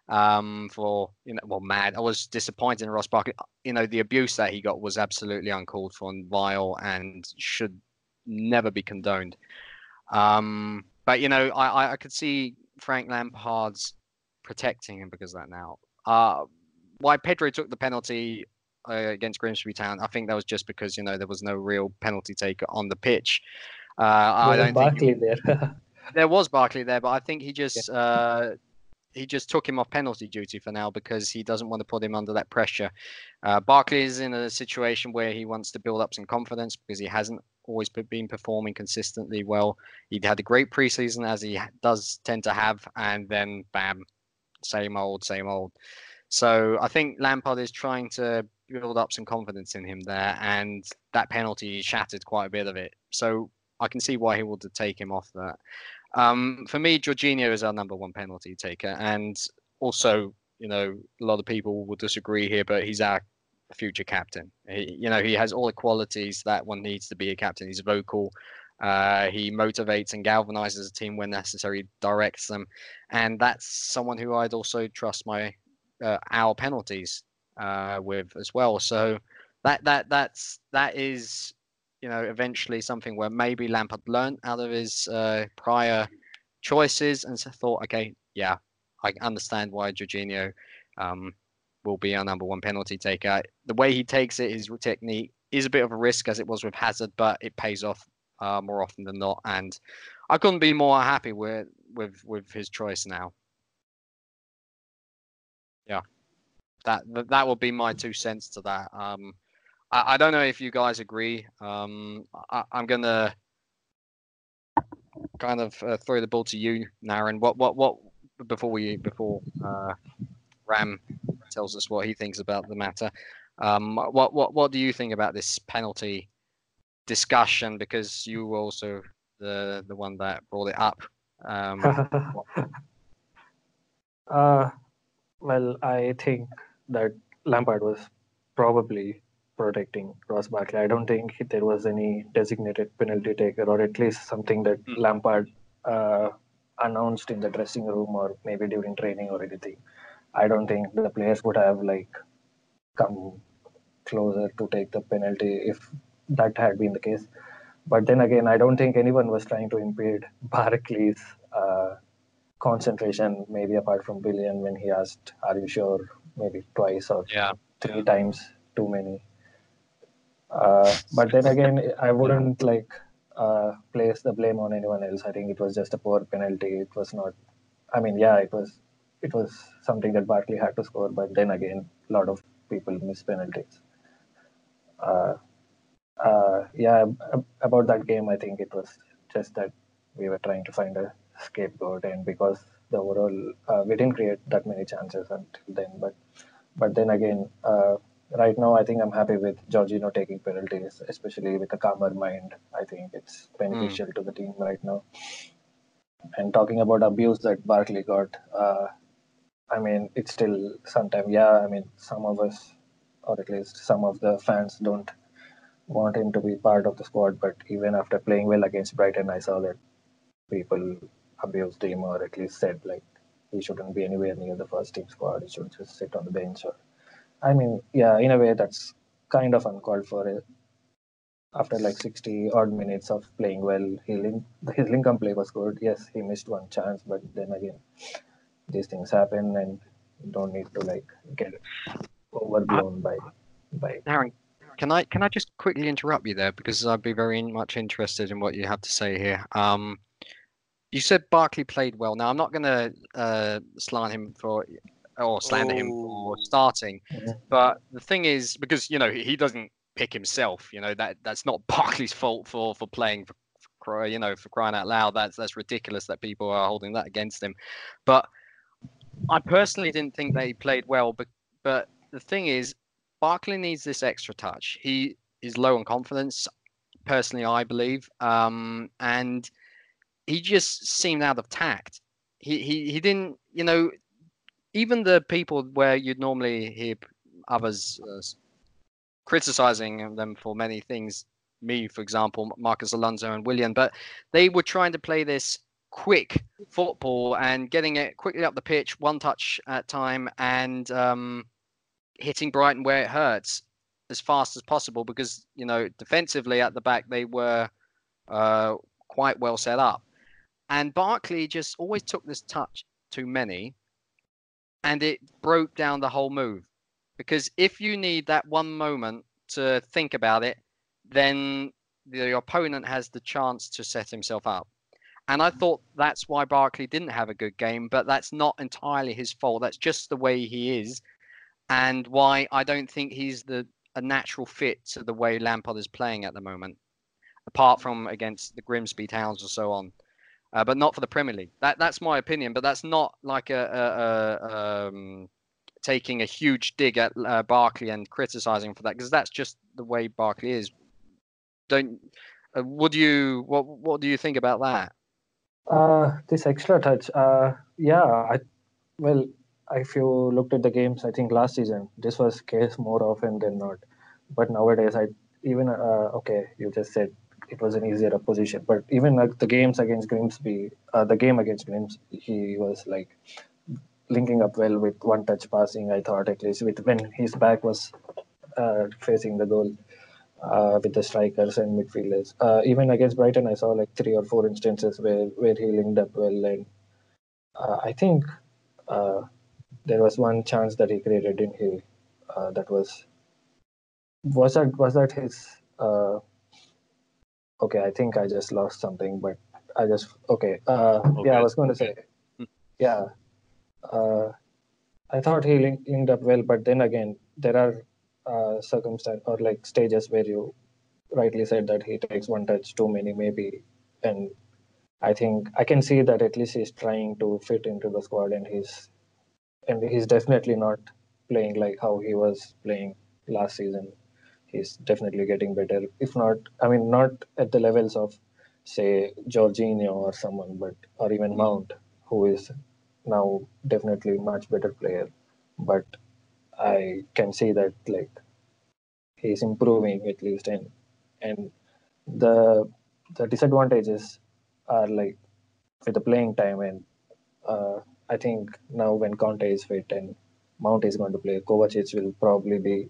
um, for, you know, well, mad, I was disappointed in Ross Barkley. You know, the abuse that he got was absolutely uncalled for and vile and should never be condoned. Um, but, you know, I, I could see Frank Lampard's protecting him because of that now. Uh, why Pedro took the penalty uh, against Grimsby Town, I think that was just because you know there was no real penalty taker on the pitch. Uh, I don't Barkley think there. there was Barkley there, but I think he just yeah. uh, he just took him off penalty duty for now because he doesn't want to put him under that pressure. Uh, Barkley is in a situation where he wants to build up some confidence because he hasn't always been performing consistently well. He had a great preseason as he does tend to have, and then bam, same old, same old. So I think Lampard is trying to build up some confidence in him there, and that penalty shattered quite a bit of it. So I can see why he would take him off that. Um, for me, Jorginho is our number one penalty taker, and also, you know, a lot of people will disagree here, but he's our future captain. He, you know, he has all the qualities that one needs to be a captain. He's vocal. Uh, he motivates and galvanizes a team when necessary, directs them, and that's someone who I'd also trust my uh, our penalties uh, with as well. So that that that's that is you know eventually something where maybe Lampard learned out of his uh, prior choices and so thought, okay, yeah, I understand why Jorginho um, will be our number one penalty taker. The way he takes it, his technique is a bit of a risk as it was with Hazard, but it pays off uh, more often than not. And I couldn't be more happy with with with his choice now. Yeah, that that would be my two cents to that. Um, I, I don't know if you guys agree. Um, I, am gonna kind of uh, throw the ball to you, Naren. What what what before we before uh, Ram tells us what he thinks about the matter. Um, what what what do you think about this penalty discussion? Because you were also the the one that brought it up. Um, uh, well, I think that Lampard was probably protecting Ross Barkley. I don't think there was any designated penalty taker, or at least something that mm. Lampard uh, announced in the dressing room, or maybe during training or anything. I don't think the players would have like come closer to take the penalty if that had been the case. But then again, I don't think anyone was trying to impede Barkley's uh, concentration, maybe apart from Willian when he asked, "Are you sure?" Maybe twice or Yeah. three times too many. Uh, but then again, I wouldn't like uh, place the blame on anyone else. I think it was just a poor penalty. It was not. I mean, yeah, it was. It was something that Barkley had to score, but then again, a lot of people miss penalties. Uh, uh, yeah, ab- about that game, I think it was just that we were trying to find a scapegoat, and because the overall uh, we didn't create that many chances until then, but but then again, uh, right now I think I'm happy with Jorginho taking penalties, especially with a calmer mind. I think it's beneficial to the team right now. And talking about abuse that Barkley got, uh, I mean, it's still sometime yeah, I mean, some of us, or at least some of the fans, don't want him to be part of the squad. But even after playing well against Brighton, I saw that people abused him, or at least said like he shouldn't be anywhere near the first team squad. He should just sit on the bench. Or, I mean, yeah, in a way that's kind of uncalled for. After like 60 odd minutes of playing well, he link, his link-up play was good. Yes, he missed one chance, but then again, these things happen, and don't need to like get overblown by by. Aaron, can I can I just quickly interrupt you there because I'd be very much interested in what you have to say here. Um, you said Barkley played well. Now I'm not going to uh, slant him for or slander him for Oh. starting, Mhm. but the thing is because you know he he doesn't pick himself. You know that that's not Barkley's fault for for playing for, for you know for crying out loud. That's that's ridiculous that people are holding that against him. But I personally didn't think they played well. But but the thing is, Barkley needs this extra touch. He is low on confidence, personally, I believe, um, and he just seemed out of tact. He he he didn't, you know, even the people where you'd normally hear others uh, criticizing them for many things. Me, for example, Marcos Alonso and Willian, but they were trying to play this quick football and getting it quickly up the pitch, one touch at a time, and um, hitting Brighton where it hurts as fast as possible because you know defensively at the back they were uh, quite well set up, and Barkley just always took this touch too many, and it broke down the whole move. Because if you need that one moment to think about it, then the opponent has the chance to set himself up. And I thought that's why Barkley didn't have a good game, but that's not entirely his fault. That's just the way he is, and why I don't think he's the a natural fit to the way Lampard is playing at the moment, apart from against the Grimsby Towns or so on. Uh, but not for the Premier League. That that's my opinion. But that's not like a, a, a um, taking a huge dig at uh, Barkley and criticizing for that because that's just the way Barkley is. Don't. Uh, do you what what do you think about that? Uh, this extra touch, uh, yeah, I, well, if you looked at the games, I think last season this was case more often than not. But nowadays, I even uh, okay, you just said it was an easier opposition, but even like the games against Grimsby, uh, the game against Grimsby, he was like linking up well with one touch passing. I thought at least with when his back was uh, facing the goal uh, with the strikers and midfielders. Uh, even against Brighton, I saw like three or four instances where, where he linked up well. And uh, I think uh, there was one chance that he created, he? Uh, that was was that was that his? Okay, I think I just lost something, but I just okay. Uh, yeah, I was going to say, Hmm. yeah. Uh, I thought he linked, linked up well, but then again, there are uh, circumstances or like stages where you rightly said that he takes one touch too many, maybe, and I think I can see that at least he's trying to fit into the squad, and he's and he's definitely not playing like how he was playing last season. He's definitely getting better, if not, I mean, not at the levels of say Jorginho or someone, but or even Mount, who is now definitely much better player. But I can see that like he's improving at least, and and the the disadvantages are like with the playing time, and uh, I think now when Kante is fit and Mount is going to play, Kovacic will probably be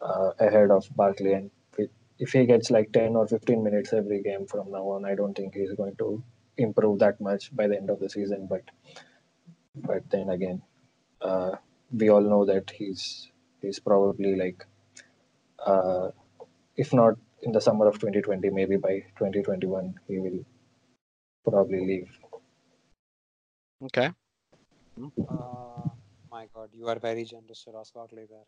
uh, ahead of Barkley, and if- if he gets like ten or fifteen minutes every game from now on, I don't think he's going to improve that much by the end of the season. But but then again, uh, we all know that he's he's probably like, uh, if not in the summer of 2020, maybe by 2021 he will probably leave. Okay. Uh, my God, you are very generous to Ross Barkley there.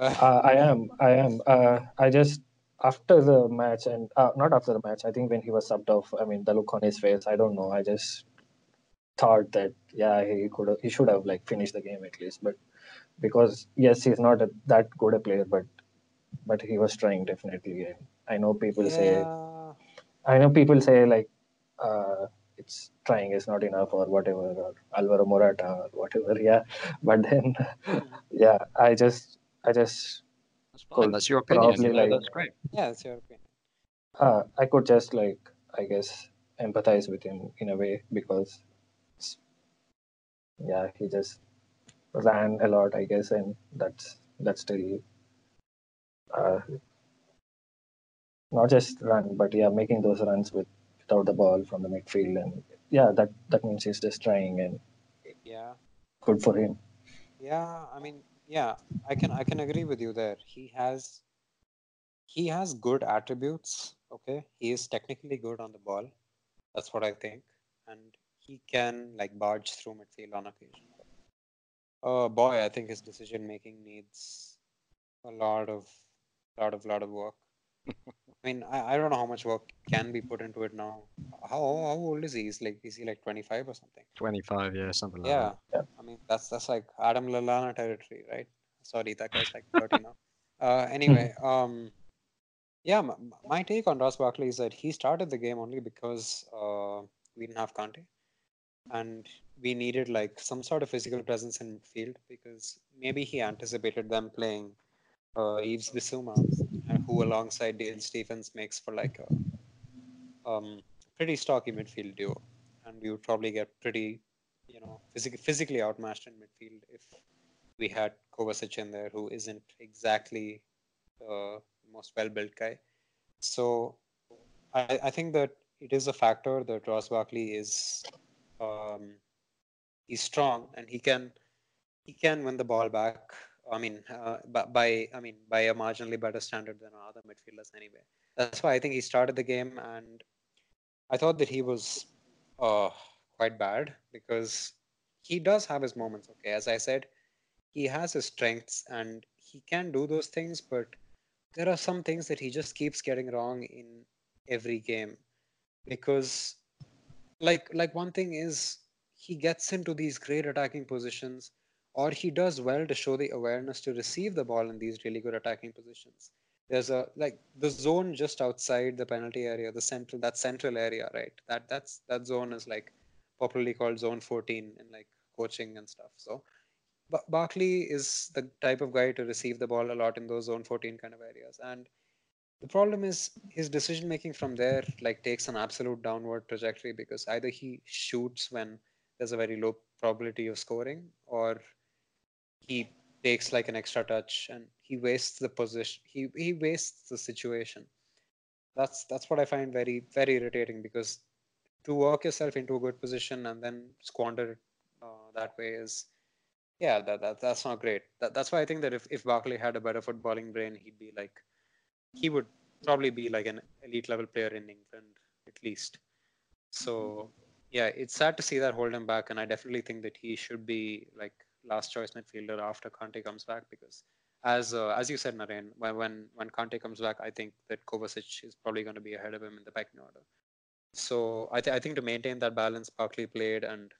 Uh, I am, I am. Uh, I just after the match and uh, not after the match. I think when he was subbed off. I mean, the look on his face. I don't know. I just thought that yeah, he could he should have like finished the game at least. But because yes, he's not a, that good a player, but but he was trying definitely. And I know people say I know people say like uh, it's trying is not enough or whatever or Alvaro Morata or whatever. Yeah, but then yeah, I just I just That's fine. That's your opinion. Probably you know, like- that's great. yeah, that's your opinion. uh, I could just like I guess empathize with him in a way because yeah, he just ran a lot, I guess, and that's that's still uh, not just run, but yeah, making those runs with without the ball from the midfield, and yeah, that that means he's just trying and Yeah. good for him. Yeah, I mean, yeah, I can I can agree with you there. He has he has good attributes, okay? He is technically good on the ball. That's what I think. And he can like barge through midfield on occasion. Oh boy, I think his decision making needs a lot of lot of lot of work. I mean, I, I don't know how much work can be put into it now. How how old is he? He's like is he like 25 or something? 25, yeah, something like Yeah. Yeah. I mean that's that's like Adam Lallana territory, right? Sorry, that guy's like 30 now. Uh, anyway, um, yeah, my, my take on Ross Barkley is that he started the game only because uh, we didn't have Kante, and we needed like some sort of physical presence in midfield because maybe he anticipated them playing uh, Yves Bissouma, who alongside Dale Stephens makes for like a um, pretty stocky midfield duo, and we would probably get pretty, you know, physic- physically outmatched in midfield if we had Kovacic in there, who isn't exactly the most well-built guy. So I, I think that it is a factor that Ross Barkley is um, he's strong and he can he can win the ball back. I mean, uh, by, I mean by a marginally better standard than other midfielders anyway. That's why I think he started the game, and I thought that he was uh, quite bad because he does have his moments. Okay, as I said, he has his strengths and he can do those things, but there are some things that he just keeps getting wrong in every game because like like one thing is he gets into these great attacking positions or he does well to show the awareness to receive the ball in these really good attacking positions. There's a like the zone just outside the penalty area the central that central area right? That that's that zone is like popularly called zone 14 in like coaching and stuff. So Ba- Barkley is the type of guy to receive the ball a lot in those zone 14 kind of areas. And the problem is his decision making from there like takes an absolute downward trajectory because either he shoots when there's a very low probability of scoring or he takes like an extra touch and he wastes the position he he wastes the situation. That's that's what i find very very irritating because to work yourself into a good position and then squander it uh, that way is yeah that, that that's not great. That, that's why i think that if, if barkley had a better footballing brain he'd be like he would probably be like an elite level player in england at least. So yeah it's sad to see that hold him back and i definitely think that he should be like last choice midfielder after Kante comes back because as uh, as you said Naren when when Kante comes back I think that Kovacic is probably going to be ahead of him in the pecking order. So I, th- I think to maintain that balance Barkley played and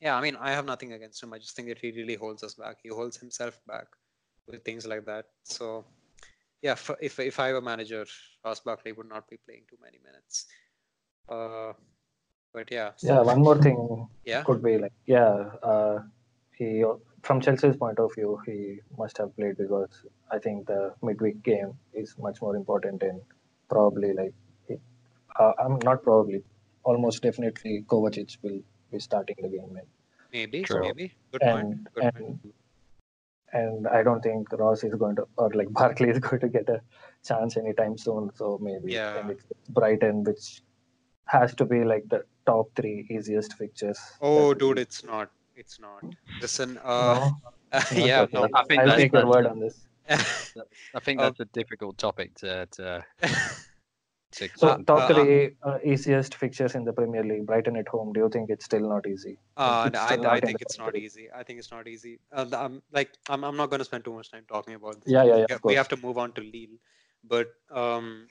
yeah I mean I have nothing against him. I just think that he really holds us back. He holds himself back with things like that. So yeah if if I were manager Ross Barkley would not be playing too many minutes. Uh but yeah so- Yeah, one more thing yeah? could be like yeah, uh, he from Chelsea's point of view, he must have played because I think the midweek game is much more important and probably like it, uh, I'm not probably almost definitely Kovacic will be starting the game and maybe True. maybe good point and good point and and I don't think Ross is going to or like Barkley is going to get a chance anytime soon. So maybe Yeah. and it's Brighton, which has to be like the top three easiest fixtures. Oh, dude, it's not. It's not. Listen, uh, No? yeah, no. I think I'll that's- take your word on this. I think Uh, that's a difficult topic to to, to So Uh, top three uh, easiest fixtures in the Premier League. Brighton at home. Do you think it's still not easy? Uh, It's no, I, not I think it's not easy. I think it's not easy. Uh, I'm like I'm, I'm not going to spend too much time talking about this. Yeah, yeah, yeah, We of have- We have to move on to Lille, but um,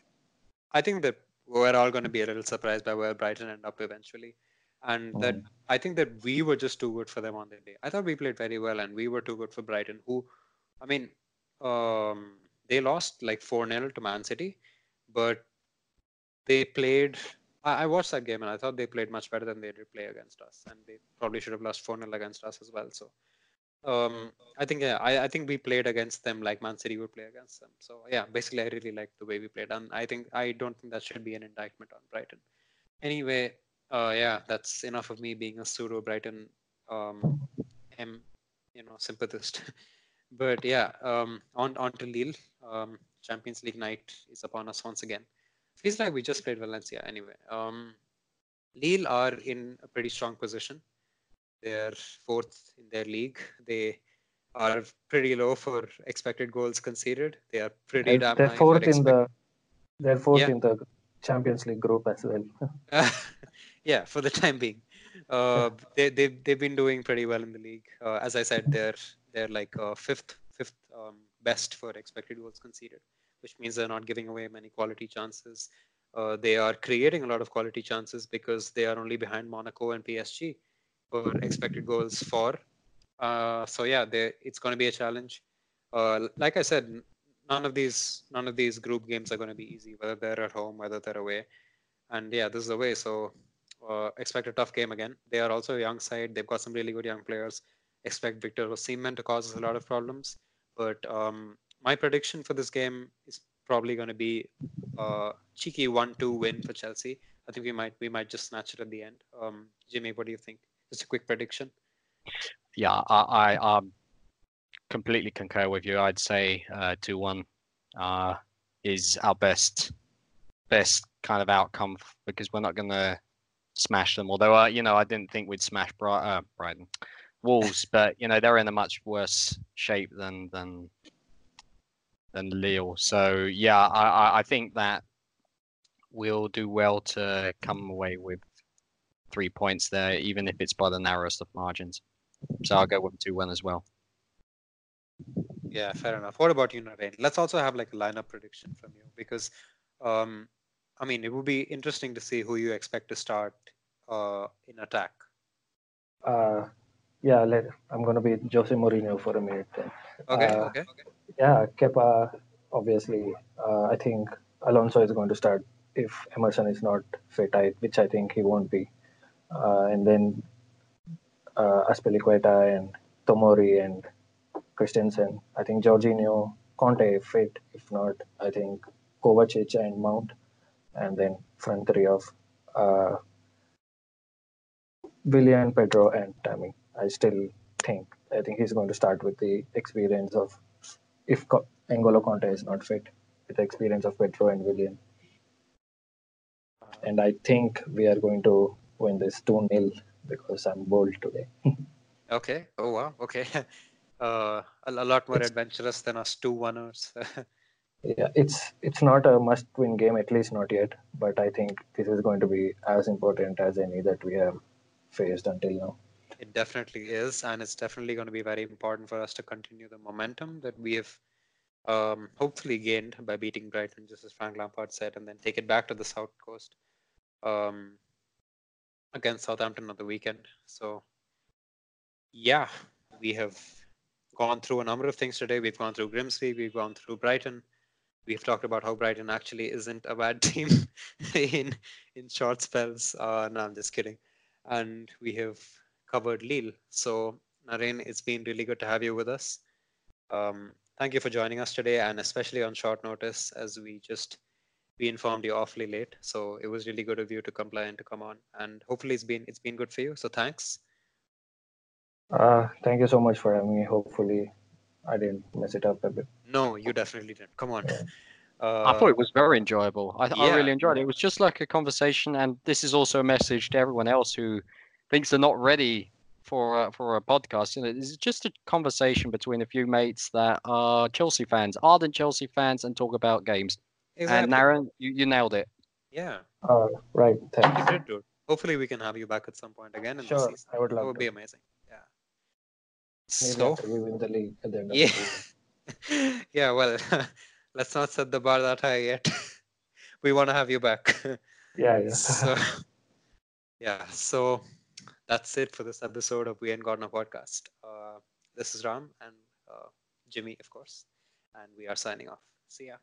I think that we're all going to be a little surprised by where Brighton end up eventually, and that Mm. I think that we were just too good for them on that day. I thought we played very well, and we were too good for Brighton. Who, I mean, um, they lost like four 0 to Man City, but they played. I, I watched that game and I thought they played much better than they did play against us, and they probably should have lost four 0 against us as well. So, um, I think yeah, I, I think we played against them like Man City would play against them. So yeah, basically I really like the way we played, and I think I don't think that should be an indictment on Brighton. Anyway, uh, yeah, that's enough of me being a pseudo Brighton um, M, you know, sympathist. but yeah, um, on on to Lille. Um, Champions League night is upon us once again. Feels like we just played Valencia anyway. Um, Lille are in a pretty strong position. They're fourth in their league. They are pretty low for expected goals conceded. They are pretty They're, damn they're fourth in expect- the. They're fourth Yeah. in the Champions League group as well. yeah, for the time being. Uh, they they've they've been doing pretty well in the league. Uh, as I said, they're they're like uh, fifth fifth um, best for expected goals conceded, which means they're not giving away many quality chances. Uh, they are creating a lot of quality chances because they are only behind Monaco and PSG for expected goals for. Uh, so yeah, they, it's going to be a challenge. Uh, like I said, none of these none of these group games are going to be easy, whether they're at home, whether they're away. And yeah, this is the way. So uh, expect a tough game again. They are also a young side. They've got some really good young players. Expect Victor Osimhen to cause us a lot of problems. But um, my prediction for this game is probably going to be a cheeky one-two win for Chelsea. I think we might we might just snatch it at the end. Um, Jimmy, what do you think? Just a quick prediction. yeah, I, I um, completely concur with you. I'd say uh, two one uh, is our best best kind of outcome because we're not going to smash them. Although uh, you know, I didn't think we'd smash Bri- uh, Brighton Wolves, but you know they're in a much worse shape than than than Lille. So yeah, I, I, I think that we'll do well to come away with three points there, even if it's by the narrowest of margins. So I'll go with two one as well. Yeah, fair enough. What about you, Naren? Let's also have like a lineup prediction from you because, um, I mean, it would be interesting to see who you expect to start uh, in attack. Uh, yeah, let, I'm going to be Jose Mourinho for a minute then. Okay, Uh, okay. Yeah, Kepa, obviously. Uh, I think Alonso is going to start if Emerson is not fit, I, which I think he won't be. Uh, and then uh, Azpilicueta and Tomori and Christensen. I think Jorginho, Kante fit. If not, I think Kovacic and Mount. And then front three of uh, Willian, Pedro, and Tammy. I still think. I think he's going to start with the experience of if Co- N'Golo Kante is not fit, with the experience of Pedro and Willian. And I think we are going to win this 2 0 because I'm bold today. Okay. Oh wow. Okay. Uh, a, a lot more It's- adventurous than us two oneers. Yeah, it's it's not a must-win game, at least not yet. But I think this is going to be as important as any that we have faced until now. it definitely is, and it's definitely going to be very important for us to continue the momentum that we have um, hopefully gained by beating Brighton, just as Frank Lampard said, and then take it back to the South Coast um, against Southampton on the weekend. So, yeah, we have gone through a number of things today. We've gone through Grimsby, we've gone through Brighton. We've talked about how Brighton actually isn't a bad team in in short spells. Uh, no, I'm just kidding. And we have covered Lille. So, Naren, it's been really good to have you with us. Um, thank you for joining us today, and especially on short notice, as we just we informed you awfully late. So it was really good of you to comply and to come on. And hopefully, it's been it's been good for you. So thanks. Uh, thank you so much for having me. Hopefully, I didn't mess it up a bit. No, you definitely didn't. Come on. Uh, I thought it was very enjoyable. I, I really enjoyed it. It was just like a conversation, and this is also a message to everyone else who thinks they're not ready for a, for a podcast. You know, it's just a conversation between a few mates that are Chelsea fans, ardent Chelsea fans, and talk about games. exactly. And Naren, you, you nailed it. yeah, Uh, right. you did, dude. Hopefully, we can have you back at some point again in the Sure. season. I would love. That would to. be amazing. Yeah. Maybe So, after we win the league at the end Yeah. the yeah, well, let's not set the bar that high yet. we want to have you back. Yeah, yeah. so, yeah, so that's it for this episode of We Ain't Got No Podcast. Uh, this is Ram and uh, Jimmy, of course, and we are signing off. See ya.